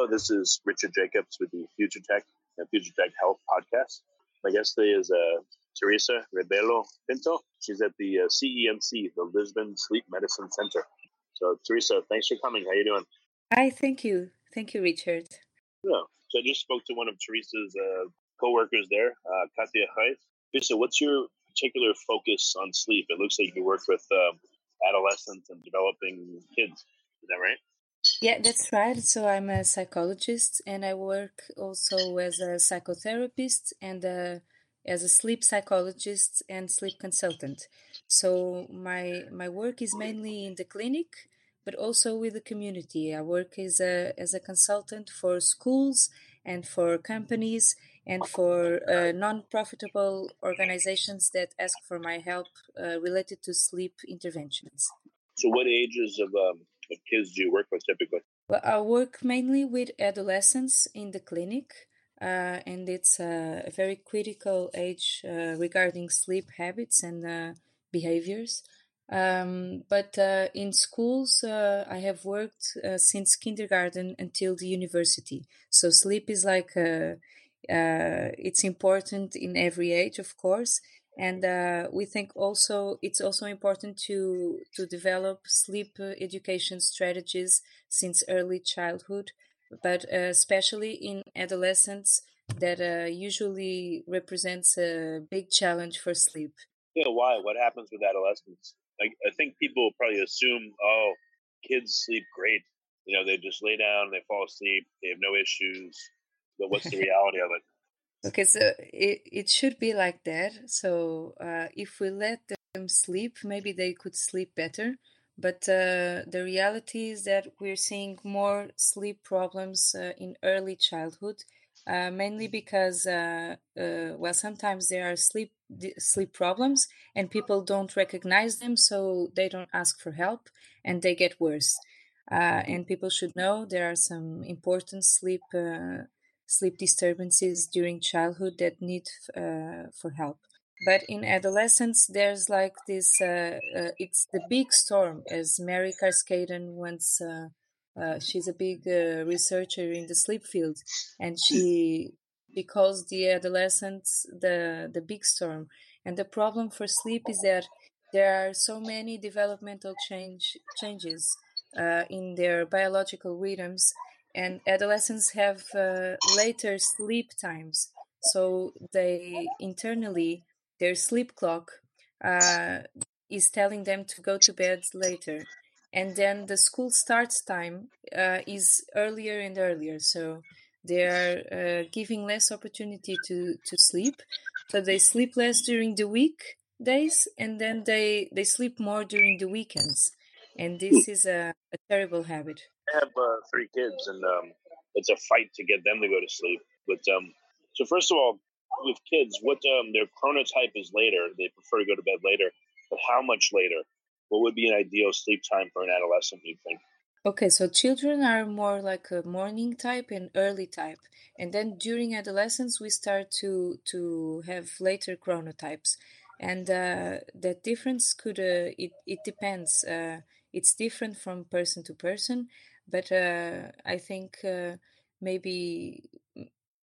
Hello, this is Richard Jacobs with the Future Tech and Future Tech Health podcast. My guest today is uh, Teresa Rebelo Pinto. She's at the uh, CENC, the Lisbon Sleep Medicine Center. So, Teresa, thanks for coming. How are you doing? Hi, thank you. Thank you, Richard. Yeah. So I just spoke to one of Teresa's uh, co-workers there, uh, Katia Reis. Teresa, what's your particular focus on sleep? It looks like you work with uh, adolescents and developing kids. Is that right? Yeah, that's right. So I'm a psychologist and I work also as a psychotherapist and uh, as a sleep psychologist and sleep consultant. So my my work is mainly in the clinic, but also with the community. I work as a as a consultant for schools and for companies and for uh, non-profitable organizations that ask for my help uh, related to sleep interventions. So, what ages of um, of kids do you work with typically? Well, I work mainly with adolescents in the clinic, uh, and it's a very critical age uh, regarding sleep habits and uh, behaviors. Um, but uh, in schools, uh, I have worked uh, since kindergarten until the university. So sleep is like it's important in every age, of course, and uh, we think also it's also important to to develop sleep uh, education strategies since early childhood but uh, especially in adolescents that uh, usually represents a big challenge for sleep. Yeah why? What happens with adolescents like i think people probably assume oh kids sleep great. You know they just lay down they fall asleep they have no issues but what's the reality of it Okay, so it, it should be like that. So uh, if we let them sleep, maybe they could sleep better. But uh, the reality is that we're seeing more sleep problems uh, in early childhood, uh, mainly because, uh, uh, well, sometimes there are sleep sleep problems and people don't recognize them, so they don't ask for help and they get worse. and people should know there are some important sleep sleep disturbances during childhood that need uh, for help. But in adolescence, there's like this, uh, uh, it's the big storm, as Mary Carskadon once, uh, uh, she's a big uh, researcher in the sleep field, and she, calls the adolescents the, the big storm. And the problem for sleep is that there are so many developmental change, changes in their biological rhythms and adolescents have uh, later sleep times. So they internally their sleep clock uh, is telling them to go to bed later. And then the school starts time uh, is earlier and earlier. So they are uh, giving less opportunity to, to sleep. So they sleep less during the week days and then they they sleep more during the weekends. And this is a, a terrible habit I have uh, three kids, and um, it's a fight to get them to go to sleep. But um, so first of all, with kids, what um, their chronotype is later. They prefer to go to bed later, but how much later? What would be an ideal sleep time for an adolescent? You think? Okay, so children are more like a morning type and early type, and then during adolescence we start to to have later chronotypes, and uh, that difference could uh, it it depends. Uh, it's different from person to person but uh, I think uh, maybe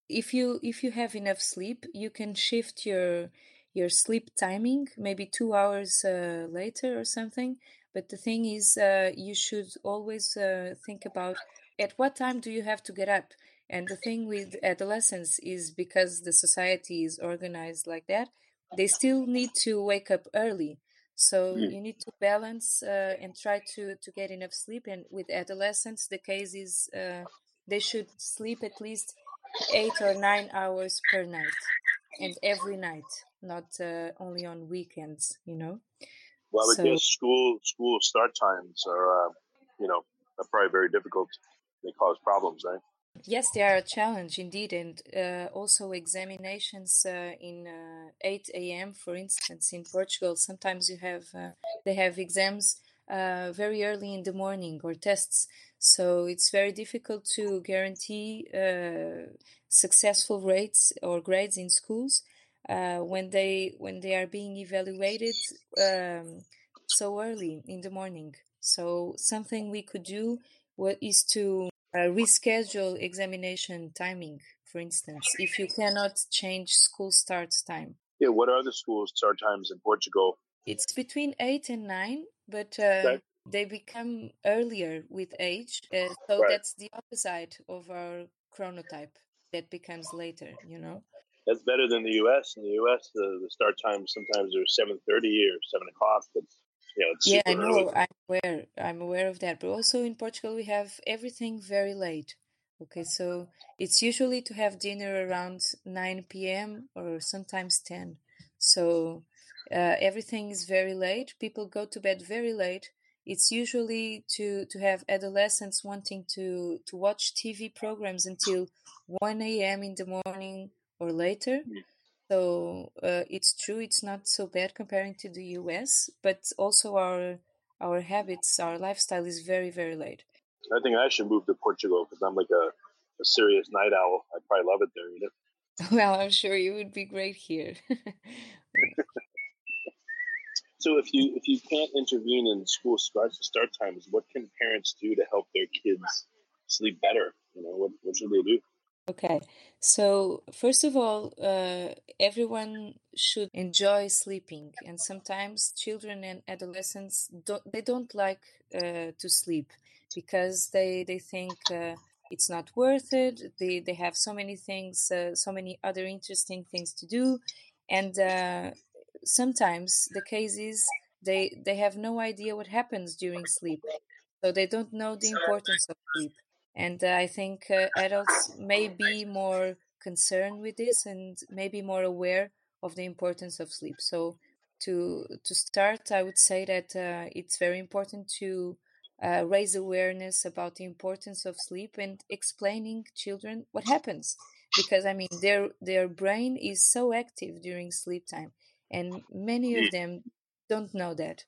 if you if you have enough sleep, you can shift your your sleep timing maybe two hours uh, later or something. But the thing is, uh, you should always uh, think about at what time do you have to get up? And the thing with adolescents is because the society is organized like that, they still need to wake up early. So Mm. you need to balance uh, and try to, to get enough sleep. And with adolescents, the case is uh, they should sleep at least eight or nine hours per night and every night, not uh, only on weekends, you know? Well, I So- guess school school start times are, uh, you know, are probably very difficult. They cause problems, right? Yes, they are a challenge indeed, and uh, also examinations uh, in uh, 8 a.m. For instance, in Portugal, sometimes you have uh, they have exams uh, very early in the morning or tests, so it's very difficult to guarantee uh, successful rates or grades in schools when they when they are being evaluated um, so early in the morning. So something we could do what is to uh, reschedule examination timing, for instance, if you cannot change school start time. Yeah. What are the school start times in Portugal? It's between 8 and 9, but uh, Okay. they become earlier with age. Uh, so Right. that's the opposite of our chronotype that becomes later, you know? That's better than the U.S. In the U.S., the, the start times sometimes are seven thirty or seven o'clock. But you know, Yeah, I know. early. I'm aware. I'm aware of that. But also in Portugal, we have everything very late. Okay, so it's usually to have dinner around 9 p.m. or sometimes 10. So uh, everything is very late. People go to bed very late. It's usually to, to have adolescents wanting to, to watch TV programs until 1 a.m. in the morning or later. So uh, it's true, it's not so bad comparing to the US, but also our our habits, our lifestyle is very very late. I think I should move to Portugal because I'm like a, a serious night owl. I probably love it there. You know. Well, I'm sure you would be great here. So if you if you can't intervene in school start start times, what can parents do to help their kids sleep better? You know, what what should they do? Okay, so first of all, uh, everyone should enjoy sleeping, and sometimes children and adolescents don't they don't like uh, to sleep because they they think uh, it's not worth it. They they have so many things, uh, so many other interesting things to do, and uh, sometimes the case is they they have no idea what happens during sleep, so they don't know the importance of sleep and uh, I think uh, adults may be more concerned with this and maybe more aware of the importance of sleep. So, to to start, I would say that uh, it's very important to uh, raise awareness about the importance of sleep and explaining children what happens, because I mean their their brain is so active during sleep time, and many of them don't know that.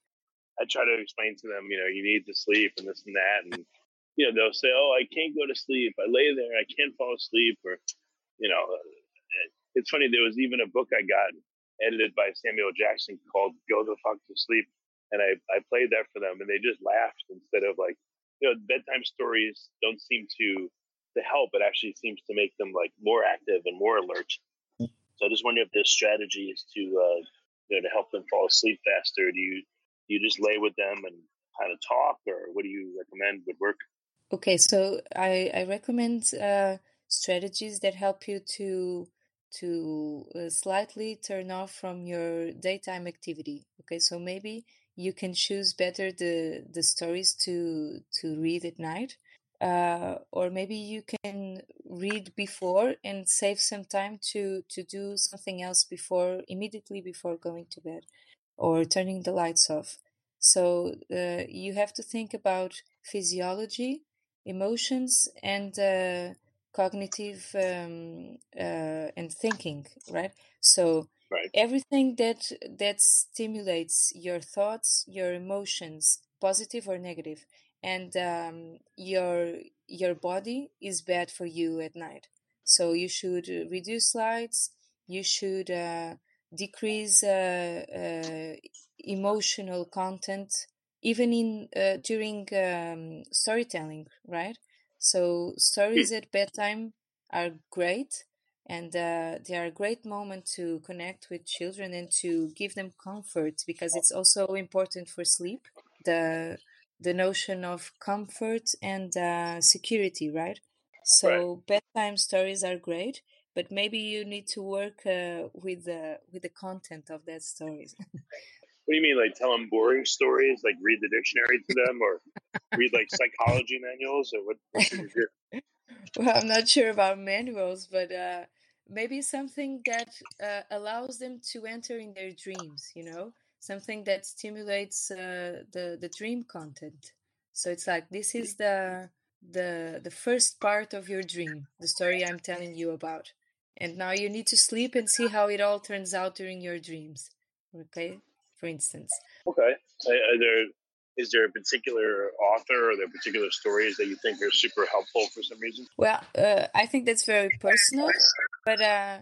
I try to explain to them, you know, you need to sleep and this and that, and you know, they'll say, "Oh, I can't go to sleep. I lay there, I can't fall asleep," or you know, uh, it's funny. There was even a book I got edited by Samuel Jackson called "Go the Fuck to Sleep," and I I played that for them, and they just laughed instead of like, you know, bedtime stories don't seem to to help. It actually seems to make them like more active and more alert. So I just wonder if there's strategies to uh, you know to help them fall asleep faster. Do you do you just lay with them and kind of talk, or what do you recommend would work? Okay, so I, I recommend uh, strategies that help you to to uh, slightly turn off from your daytime activity. Okay, so maybe you can choose better the the stories to to read at night, uh, or maybe you can read before and save some time to to do something else before immediately before going to bed, or turning the lights off. So uh, you have to think about physiology emotions and uh, cognitive um, uh, and thinking right so Right. everything that that stimulates your thoughts your emotions positive or negative and um, your your body is bad for you at night so you should reduce lights you should uh, decrease uh, uh, emotional content even in uh, during um, storytelling right so stories at bedtime are great and uh, they are a great moment to connect with children and to give them comfort because it's also important for sleep the the notion of comfort and uh, security, right? So right. bedtime stories are great, but maybe you need to work uh, with the with the content of that stories. What do you mean, like tell them boring stories, like read the dictionary to them, or read like psychology manuals, or what? well, I'm not sure about manuals, but uh, maybe something that uh, allows them to enter in their dreams. You know, something that stimulates uh, the the dream content. So it's like this is the the the first part of your dream, the story I'm telling you about, and now you need to sleep and see how it all turns out during your dreams. Okay, for instance. Okay, are there is there a particular author or there particular stories that you think are super helpful for some reason? Well, uh, I think that's very personal, but uh,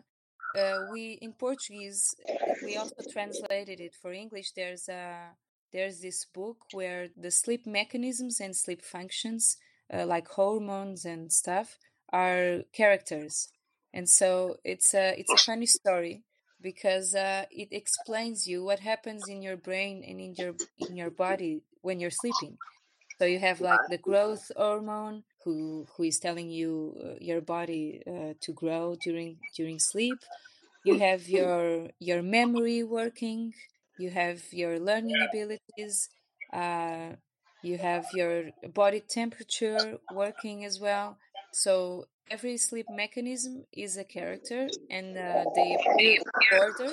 uh, we in Portuguese we also translated it for English. There's a there's this book where the sleep mechanisms and sleep functions, uh, like hormones and stuff, are characters, and so it's a it's a funny story because uh, it explains you what happens in your brain and in your in your body when you're sleeping. So you have like the growth hormone who who is telling you uh, your body uh, to grow during during sleep. You have your your memory working. You have your learning abilities. Uh, you have your body temperature working as well. So every sleep mechanism is a character and uh, they order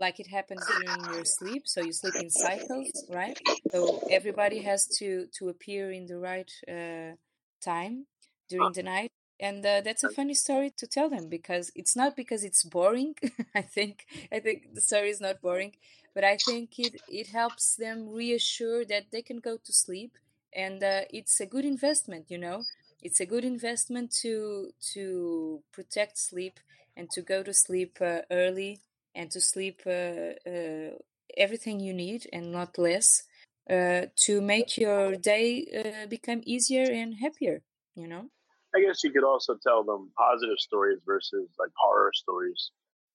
like it happens during your sleep. So you sleep in cycles right? So everybody has to to appear in the right uh, time during the night. And uh, that's a funny story to tell them because it's not because it's boring. I think i think the story is not boring but i think it it helps them reassure that they can go to sleep and uh, it's a good investment you know it's a good investment to to protect sleep and to go to sleep uh, early and to sleep uh, uh, everything you need and not less uh, to make your day uh, become easier and happier you know? I guess you could also tell them positive stories versus like horror stories.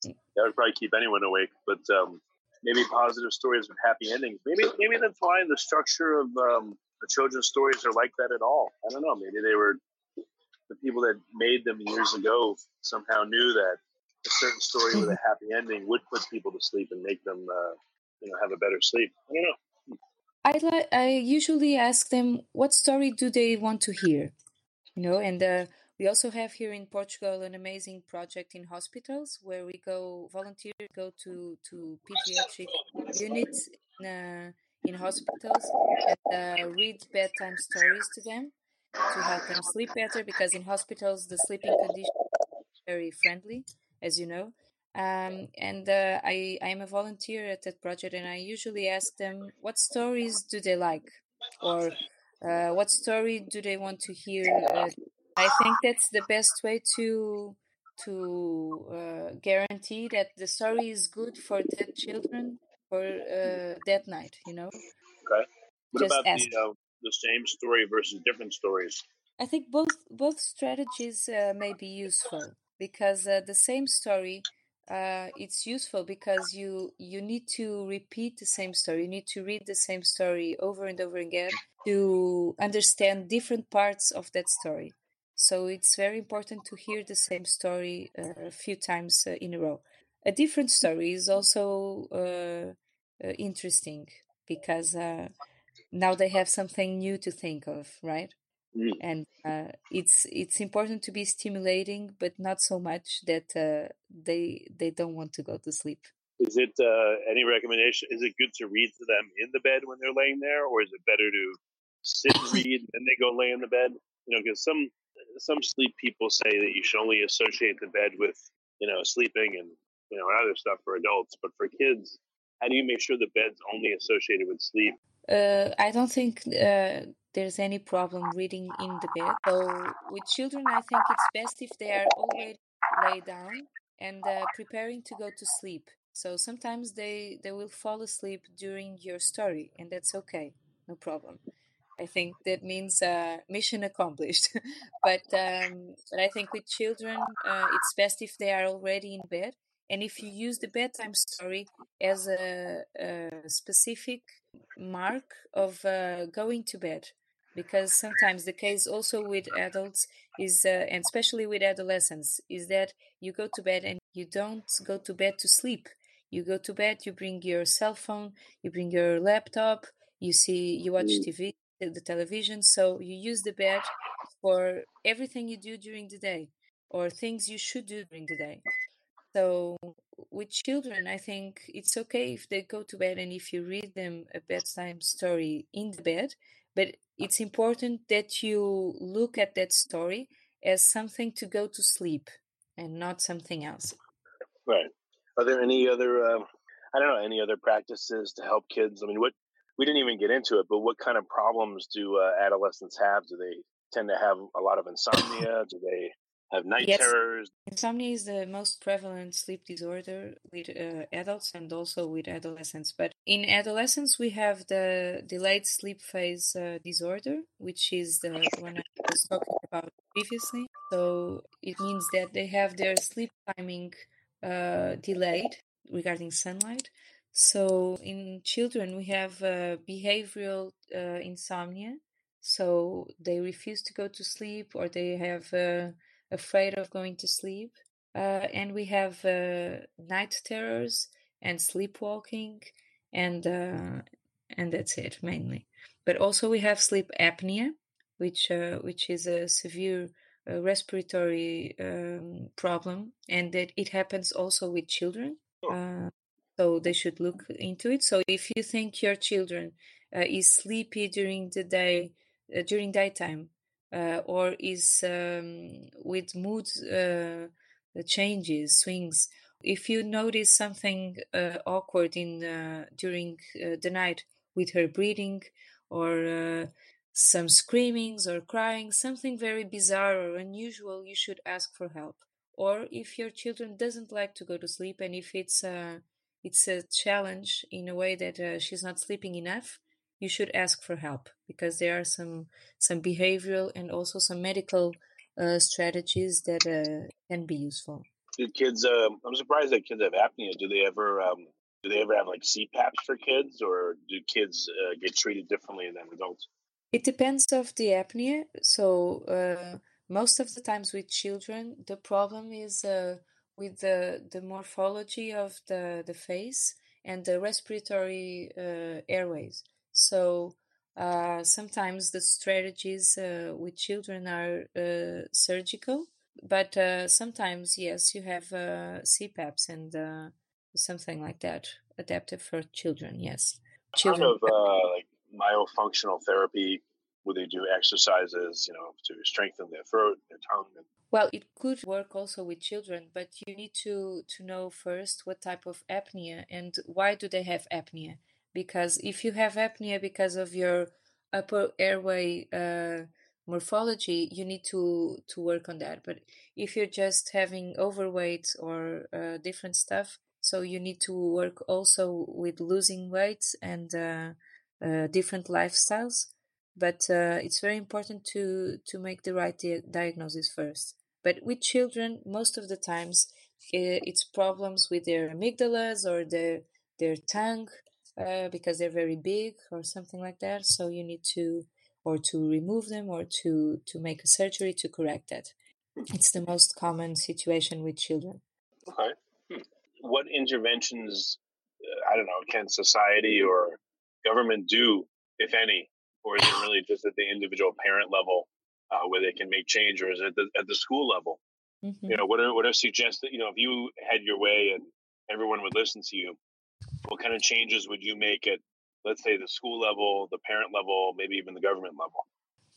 Mm. that would probably keep anyone awake but um, maybe positive stories with happy endings. Maybe maybe that's why the structure of um, the children's stories are like that at all. I don't know. Maybe they were the people that made them years ago somehow knew that a certain story with a mm-hmm. happy ending would put people to sleep and make them, uh, you know, have a better sleep. I don't know. I like. I usually ask them what story do they want to hear, you know, and uh, we also have here in Portugal an amazing project in hospitals where we go volunteer, go to to pediatric units. In, uh, in hospitals and uh, read bedtime stories to them to help them sleep better because in hospitals the sleeping conditions are very friendly, as you know. Um, and uh, I, I am a volunteer at that project, and I usually ask them what stories do they like, or uh, what story do they want to hear. Uh, I think that's the best way to to uh, guarantee that the story is good for the children for uh, that night, you know. Okay. What Just about ask. the uh, the same story versus different stories? I think both both strategies uh, may be useful because uh, the same story uh, it's useful because you you need to repeat the same story. You need to read the same story over and over again to understand different parts of that story. So it's very important to hear the same story uh, a few times uh, in a row a different story is also uh, uh, interesting because uh, now they have something new to think of, right? Mm. And uh, it's it's important to be stimulating, but not so much that uh, they they don't want to go to sleep. Is it uh, any recommendation? Is it good to read to them in the bed when they're laying there, or is it better to sit and read and then they go lay in the bed? You know, because some some sleep people say that you should only associate the bed with you know sleeping and you know, other stuff for adults. But for kids, how do you make sure the bed's only associated with sleep? Uh, I don't think uh, there's any problem reading in the bed. So with children, I think it's best if they are already laid down and uh, preparing to go to sleep. So sometimes they, they will fall asleep during your story, and that's okay, no problem. I think that means uh, mission accomplished. but um, but I think with children, uh, it's best if they are already in bed and if you use the bedtime story as a, a specific mark of uh, going to bed because sometimes the case also with adults is uh, and especially with adolescents is that you go to bed and you don't go to bed to sleep. You go to bed you bring your cell phone you bring your laptop you see you watch mm. tv the television. So you use the bed for everything you do during the day or things you should do during the day so with children i think it's okay if they go to bed and if you read them a bedtime story in the bed but it's important that you look at that story as something to go to sleep and not something else. Right. Are there any other uh, i don't know any other practices to help kids? I mean what we didn't even get into it but what kind of problems do uh, adolescents have? Do they tend to have a lot of insomnia? Do they have night yes. terrors. Insomnia is the most prevalent sleep disorder with uh, adults and also with adolescents. But in adolescents, we have the delayed sleep phase uh, disorder, which is the one I was talking about previously. So it means that they have their sleep timing uh, delayed regarding sunlight. So in children, we have uh, behavioral uh, insomnia. So they refuse to go to sleep or they have uh, afraid of going to sleep. Uh, and we have uh, night terrors and sleepwalking, and uh, and that's it mainly. But also we have sleep apnea, which uh, which is a severe uh, respiratory um, problem, and that it happens also with children. Uh, so they should look into it. So if you think your children is sleepy during the day, during daytime, uh, or is um, with mood uh, changes, swings. If you notice something uh, awkward in uh, during uh, the night with her breathing, or uh, some screamings or crying, something very bizarre or unusual, you should ask for help. Or if your children doesn't like to go to sleep, and if it's a it's a challenge in a way that she's not sleeping enough, you should ask for help because there are some some behavioral and also some medical uh, strategies that uh, can be useful. Do kids? Um, I'm surprised that kids have apnea. Do they ever? Um, do they ever have like CPAPs for kids, or do kids uh, get treated differently than adults? It depends of the apnea. So uh, most of the times with children, the problem is uh, with the the morphology of the the face and the respiratory uh, airways. So uh, sometimes the strategies uh, with children are uh, surgical, but uh, sometimes yes, you have uh, CPAPs and uh, something like that adapted for children. Yes, children. Kind of like myofunctional therapy where they do exercises, you know, to strengthen their throat, their tongue. Well, it could work also with children, but you need to to know first what type of apnea and why do they have apnea because if you have apnea because of your upper airway uh, morphology, you need to to work on that. But if you're just having overweight or uh, different stuff, so you need to work also with losing weight and uh, uh different lifestyles. But uh, it's very important to to make the right di- diagnosis first. But with children, most of the times, eh, it's problems with their amygdalas or their their tongue uh, because they're very big or something like that. So you need to or to remove them or to to make a surgery to correct that. It's the most common situation with children. Okay. Hmm. What interventions, uh, I don't know, can society or government do, if any, or is it really just at the individual parent level uh, where they can make change, or is it at the, at the school level? Mm-hmm. You know, what are what are suggested? You know, if you had your way and everyone would listen to you, what kind of changes would you make at, let's say, the school level, the parent level, maybe even the government level?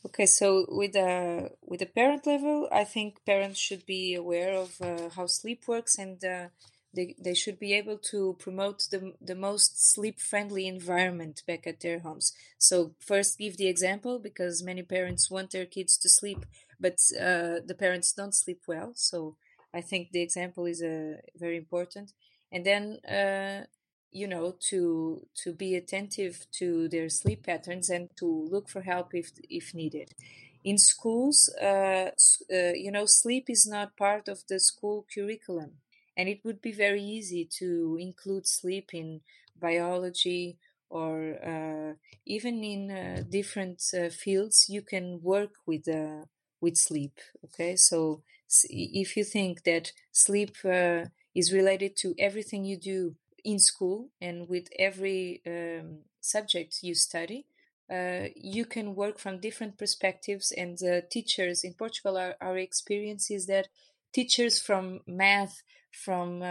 Okay, so with the with the parent level, I think parents should be aware of uh, how sleep works, and uh, they they should be able to promote the the most sleep friendly environment back at their homes. So first, give the example because many parents want their kids to sleep, but uh, the parents don't sleep well. So I think the example is uh, very important, and then uh, you know to to be attentive to their sleep patterns and to look for help if if needed. In schools uh, uh, you know sleep is not part of the school curriculum and it would be very easy to include sleep in biology or uh, even in uh, different uh, fields you can work with uh, with sleep okay? So if you think that sleep is related to everything you do in school and with every um, subject you study uh, you can work from different perspectives and teachers in portugal are, our experience is that teachers from math from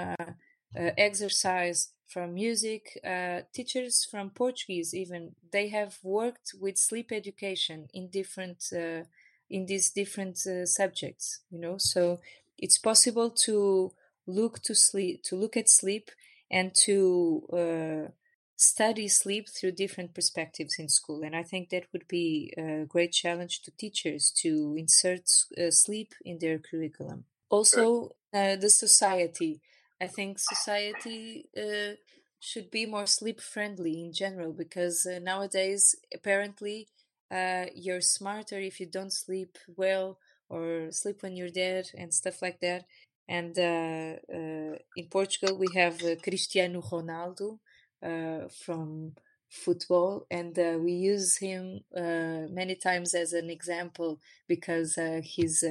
exercise from music, uh, teachers from Portuguese even they have worked with sleep education in different uh, in these different uh, subjects. You know, so it's possible to look to sleep to look at sleep and to uh, study sleep through different perspectives in school. And I think that would be a great challenge to teachers to insert uh, sleep in their curriculum. Also, uh, the society I think society uh, should be more sleep friendly in general because uh, nowadays apparently uh, you're smarter if you don't sleep well or sleep when you're dead and stuff like that. And uh, uh, in Portugal we have uh, Cristiano Ronaldo from football. And we use him many times as an example because he's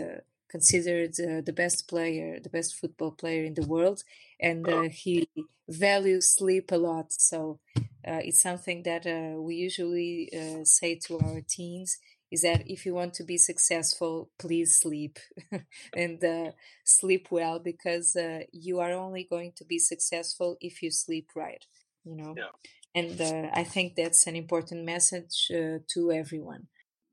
considered uh, the best player, the best football player in the world, and uh, he values sleep a lot. So uh, it's something that uh, we usually uh, say to our teens is that if you want to be successful, please sleep and uh, sleep well because you are only going to be successful if you sleep right. You know, yeah. and I think that's an important message to everyone.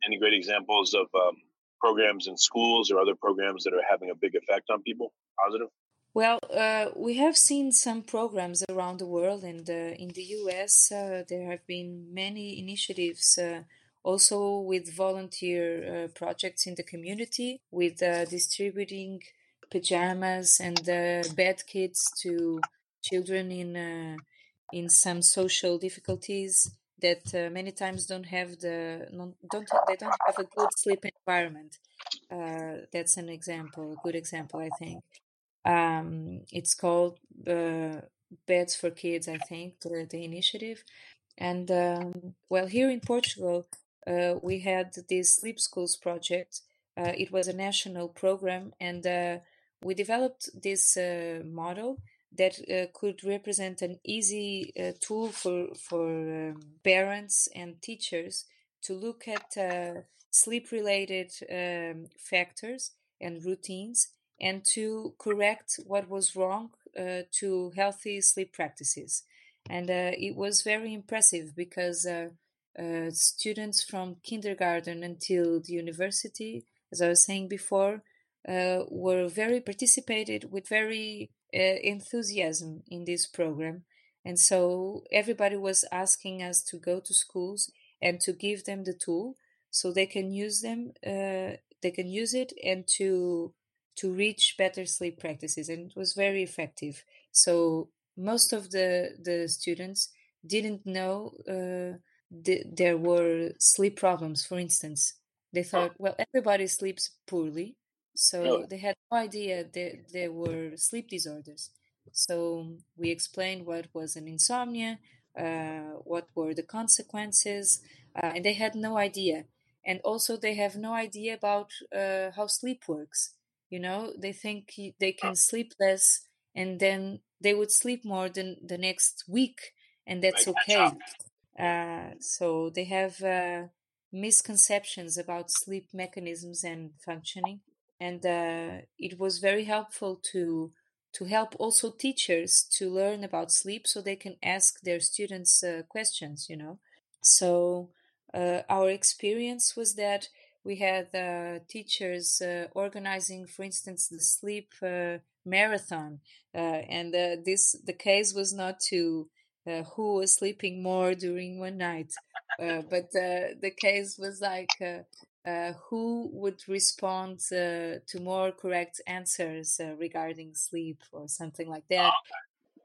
Any great examples of um programs in schools or other programs that are having a big effect on people? Positive? Well, uh, we have seen some programs around the world, and uh, in the US, uh, there have been many initiatives uh, also with volunteer uh, projects in the community, with uh, distributing pajamas and bed kits to children in in some social difficulties that uh, many times don't have the don't they don't have a good sleep environment. Uh, that's an example, a good example, I think. Um, it's called uh, Beds for Kids, I think, the, the initiative. And um, well, here in Portugal, uh, we had this Sleep Schools project. Uh, it was a national program, and uh, we developed this model that uh, could represent an easy uh, tool for for um, parents and teachers to look at uh, sleep related um, factors and routines and to correct what was wrong uh, to healthy sleep practices and uh, it was very impressive because uh, students from kindergarten until the university as i was saying before were very participated with very uh, enthusiasm in this program. And so everybody was asking us to go to schools and to give them the tool so they can use them, uh, they can use it and to to reach better sleep practices. And it was very effective. So most of the the students didn't know uh, th- there were sleep problems. For instance, they thought, well, everybody sleeps poorly, so really? they had no idea that there were sleep disorders. So we explained what was an insomnia, uh, what were the consequences, uh, and they had no idea. And also, they have no idea about uh, how sleep works. You know, they think they can sleep less, and then they would sleep more than the next week, and that's okay. Uh, so they have uh, misconceptions about sleep mechanisms and functioning and uh, it was very helpful to to help also teachers to learn about sleep so they can ask their students uh, questions you know? So uh, our experience was that we had uh, teachers organizing for instance the sleep marathon and this the case was not to who was sleeping more during one night but the case was like uh, who would respond uh, to more correct answers uh, regarding sleep or something like that.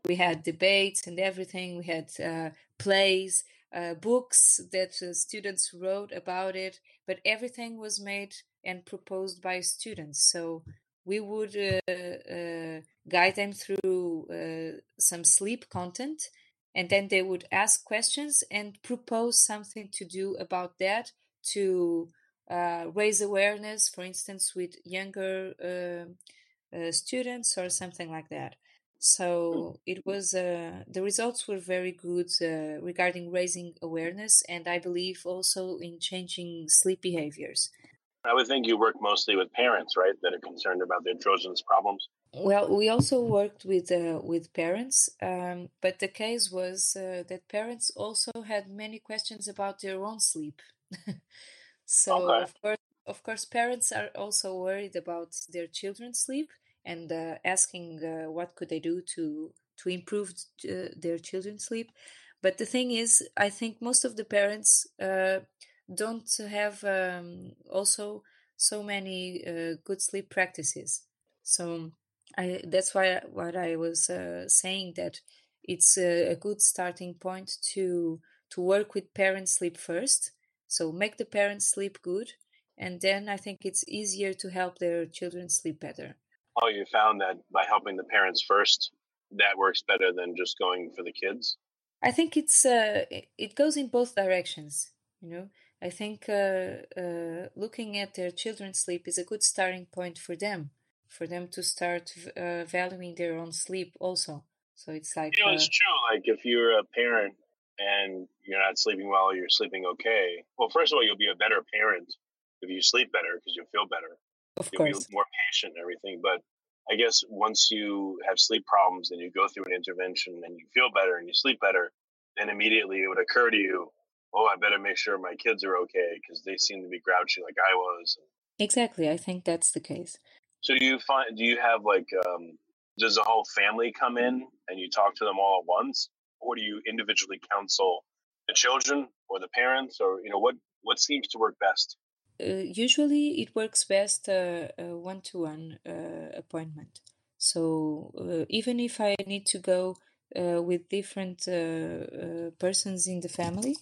We had debates and everything. We had uh, plays, uh, books that students wrote about it, but everything was made and proposed by students. So we would uh, uh, guide them through uh, some sleep content and then they would ask questions and propose something to do about that to uh, raise awareness for instance with younger uh, uh, students or something like that. So it was uh, the results were very good uh, regarding raising awareness and i believe also in changing sleep behaviors. I would think you work mostly with parents right that are concerned about their children's problems well, we also worked with uh, with parents, um, but the case was uh, that parents also had many questions about their own sleep. so Okay. of course, of course, parents are also worried about their children's sleep and uh, asking uh, what could they do to to improve uh, their children's sleep. But the thing is, I think most of the parents uh, don't have um, also so many uh, good sleep practices. So I that's why what I was uh, saying that it's a, a good starting point to to work with parents sleep first. So make the parents sleep good, and then I think it's easier to help their children sleep better. Oh, you found that by helping the parents first, that works better than just going for the kids. I think it's uh, it- it goes in both directions. You know, I think uh, uh, looking at their children's sleep is a good starting point for them, for them to start uh, valuing their own sleep also. So it's like You know, uh, it's true. Like if you're a parent and you're not sleeping well, you're sleeping okay. Well, first of all, you'll be a better parent if you sleep better because you'll feel better. of You'll course. be more patient and everything. But I guess once you have sleep problems and you go through an intervention and you feel better and you sleep better, then immediately it would occur to you, oh, I better make sure my kids are okay because they seem to be grouchy like I was. Exactly, I think that's the case. So do you find do you have like um, does the whole family come in and you talk to them all at once, or do you individually counsel the children or the parents, or you know what what seems to work best? Uh, usually, it works best a one-to-one uh, appointment. So uh, even if I need to go uh, with different uh, uh, persons in the family,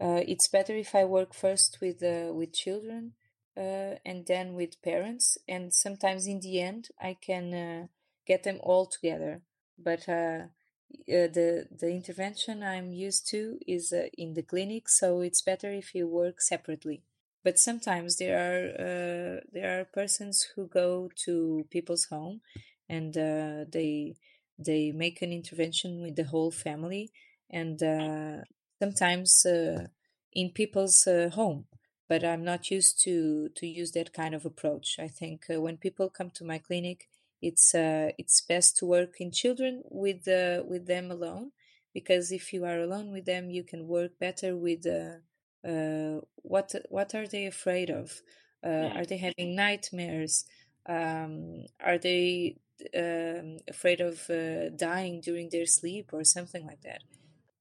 uh, it's better if I work first with uh, with children uh, and then with parents, and sometimes in the end I can uh, get them all together. But uh, uh, the the intervention I'm used to is uh, in the clinic, so it's better if you work separately. But sometimes there are uh, there are persons who go to people's home, and they they make an intervention with the whole family, and sometimes in people's home. But I'm not used to to use that kind of approach. I think uh, when people come to my clinic, it's uh, it's best to work in children with uh, with them alone because if you are alone with them, you can work better with uh, uh, what what are they afraid of? Uh, are they having nightmares? Um, are they um, afraid of uh, dying during their sleep or something like that?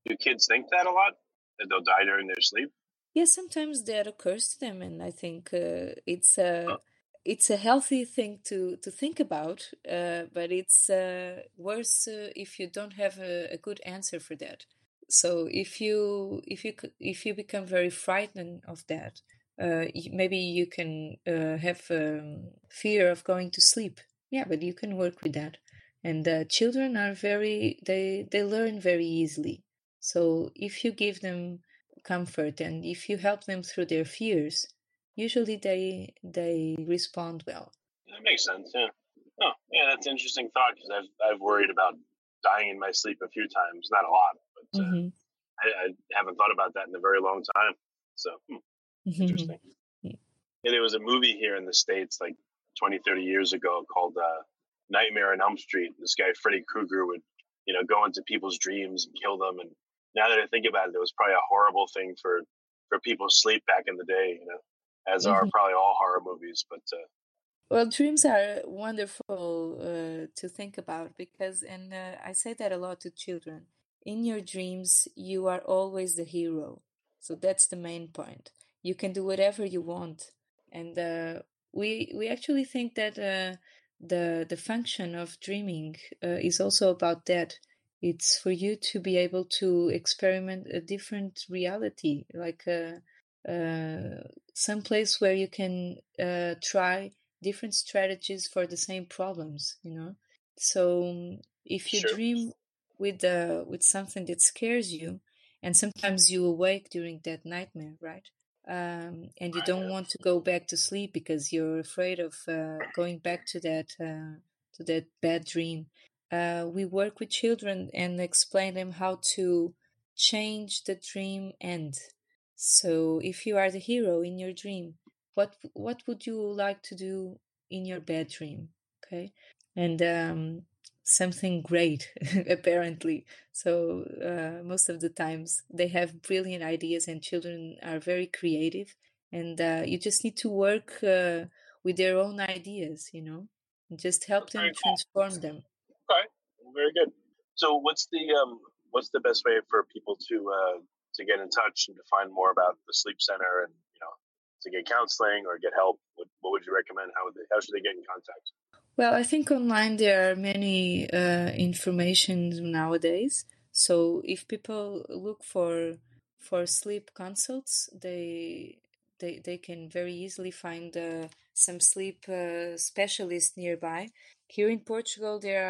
Do kids think that a lot that they'll die during their sleep? Yeah, sometimes that occurs to them, and I think uh, it's a it's a healthy thing to to think about. Uh, but it's uh, worse uh, if you don't have a, a good answer for that. So if you if you if you become very frightened of that, uh, maybe you can uh, have um, fear of going to sleep. Yeah, but you can work with that. And uh, children are very they they learn very easily. So if you give them comfort and if you help them through their fears, usually they they respond well. That makes sense. Yeah. Oh, yeah, that's an interesting thought because I've I've worried about dying in my sleep a few times, not a lot, but uh, hmm I, I haven't thought about that in a very long time. So hmm, interesting. Yeah. Yeah, there was a movie here in the states like 20, 30 years ago called uh, Nightmare on Elm Street. This guy Freddy Krueger would, you know, go into people's dreams and kill them. And now that I think about it, it was probably a horrible thing for for people's sleep back in the day. You know, as are Mhm. probably all horror movies. But uh, Well, dreams are wonderful uh, to think about because, and uh, I say that a lot to children. In your dreams, you are always the hero. So that's the main point. You can do whatever you want, and uh, we we actually think that uh, the the function of dreaming uh, is also about that. It's for you to be able to experiment a different reality, like uh, uh, some place where you can uh, try different strategies for the same problems. You know, so if you Sure. dream with uh, with something that scares you, and sometimes you awake during that nightmare, right? Um, and you don't want to go back to sleep because you're afraid of uh, going back to that uh, to that bad dream. Uh, we work with children and explain them how to change the dream end. So if you are the hero in your dream, what what would you like to do in your bad dream? Okay, and um, something great apparently. So uh, most of the times they have brilliant ideas, and children are very creative, and uh, you just need to work uh, with their own ideas, you know, and just help them transform them. Okay, very good. So, what's the um, what's the best way for people to uh, to get in touch and to find more about the sleep center and you know to get counseling or get help? What, what would you recommend? How would they, how should they get in contact? Well, I think online there are many uh, information nowadays. So if people look for for sleep consults, they they they can very easily find uh, some sleep uh, specialists nearby. Here in Portugal, there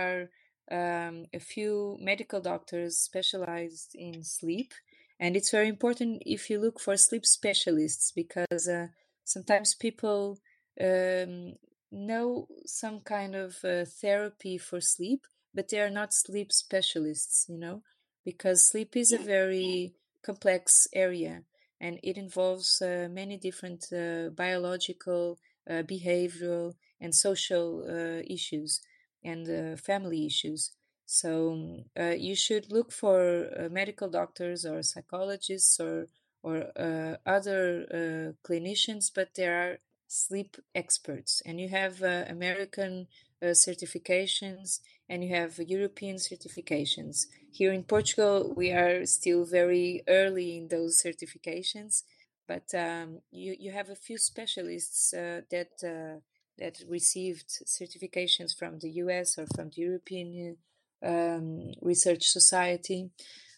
are um, a few medical doctors specialized in sleep, and it's very important if you look for sleep specialists because uh, sometimes people um, know some kind of uh, therapy for sleep, but they are not sleep specialists, you know, because sleep is a very complex area and it involves uh, many different uh, biological, uh, behavioral, and social uh, issues and uh, family issues. So uh, you should look for uh, medical doctors or psychologists or or uh, other uh, clinicians, but there are sleep experts, and you have American certifications and you have European certifications. Here in Portugal, we are still very early in those certifications, but um, you you have a few specialists that that received certifications from the US or from the European um, Research Society,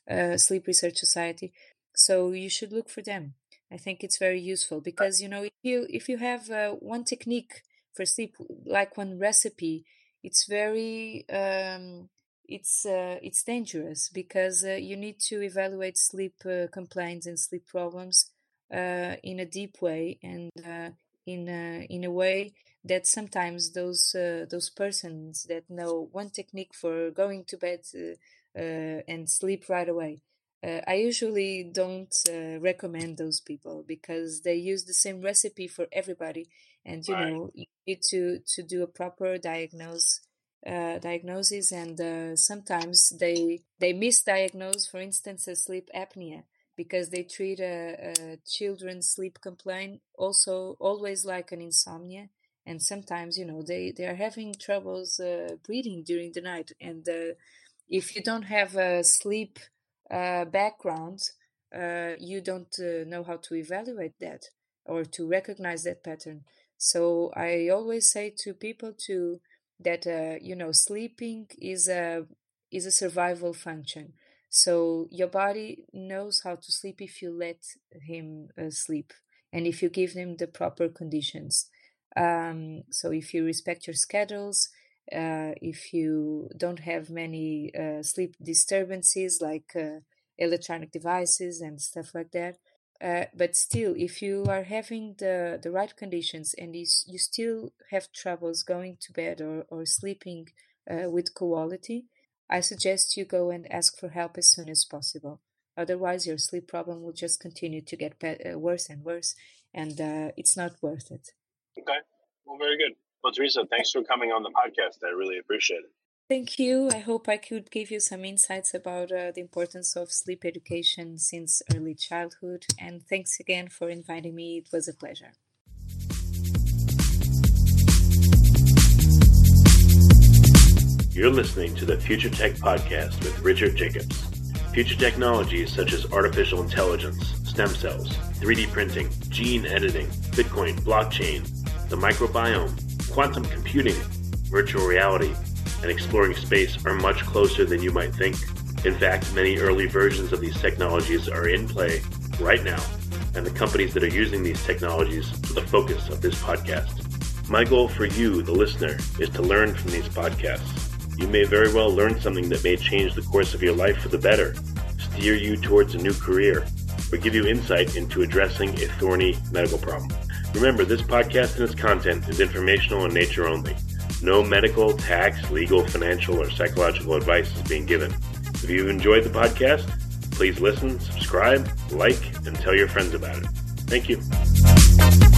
uh, Sleep Research Society. So you should look for them. I think it's very useful because you know if you if you have uh, one technique for sleep, like one recipe, it's very um, it's uh, it's dangerous because uh, you need to evaluate sleep uh, complaints and sleep problems uh, in a deep way and uh, in a, in a way that sometimes those uh, those persons that know one technique for going to bed uh, uh, and sleep right away. Uh, I usually don't uh, recommend those people because they use the same recipe for everybody, and you Right. know you need to to do a proper diagnose uh, diagnosis, and uh, sometimes they they misdiagnose, for instance, a sleep apnea because they treat a, a children's sleep complaint also always like an insomnia and sometimes you know they they are having troubles uh, breathing during the night. And uh, if you don't have a sleep uh, background uh, you don't uh, know how to evaluate that or to recognize that pattern. So i always say to people to that uh, you know sleeping is a is a survival function. So your body knows how to sleep if you let him sleep and if you give him the proper conditions um, so if you respect your schedules, uh, if you don't have many uh, sleep disturbances like uh, electronic devices and stuff like that, uh, but still, if you are having the, the right conditions and you, you still have troubles going to bed or, or sleeping uh, with quality, I suggest you go and ask for help as soon as possible. Otherwise, your sleep problem will just continue to get uh, worse and worse, and it's not worth it. Okay. Well, very good. Well, Teresa, thanks for coming on the podcast. I really appreciate it. Thank you. I hope I could give you some insights about uh, the importance of sleep education since early childhood. And thanks again for inviting me. It was a pleasure. You're listening to the Future Tech Podcast with Richard Jacobs. Future technologies such as artificial intelligence, stem cells, 3D printing, gene editing, Bitcoin, blockchain, the microbiome, quantum computing, virtual reality, and exploring space are much closer than you might think. In fact, many early versions of these technologies are in play right now, and the companies that are using these technologies are the focus of this podcast. My goal for you, the listener, is to learn from these podcasts. You may very well learn something that may change the course of your life for the better, steer you towards a new career, or give you insight into addressing a thorny medical problem. Remember, this podcast and its content is informational in nature only. No medical, tax, legal, financial, or psychological advice is being given. If you've enjoyed the podcast, please listen, subscribe, like, and tell your friends about it. Thank you.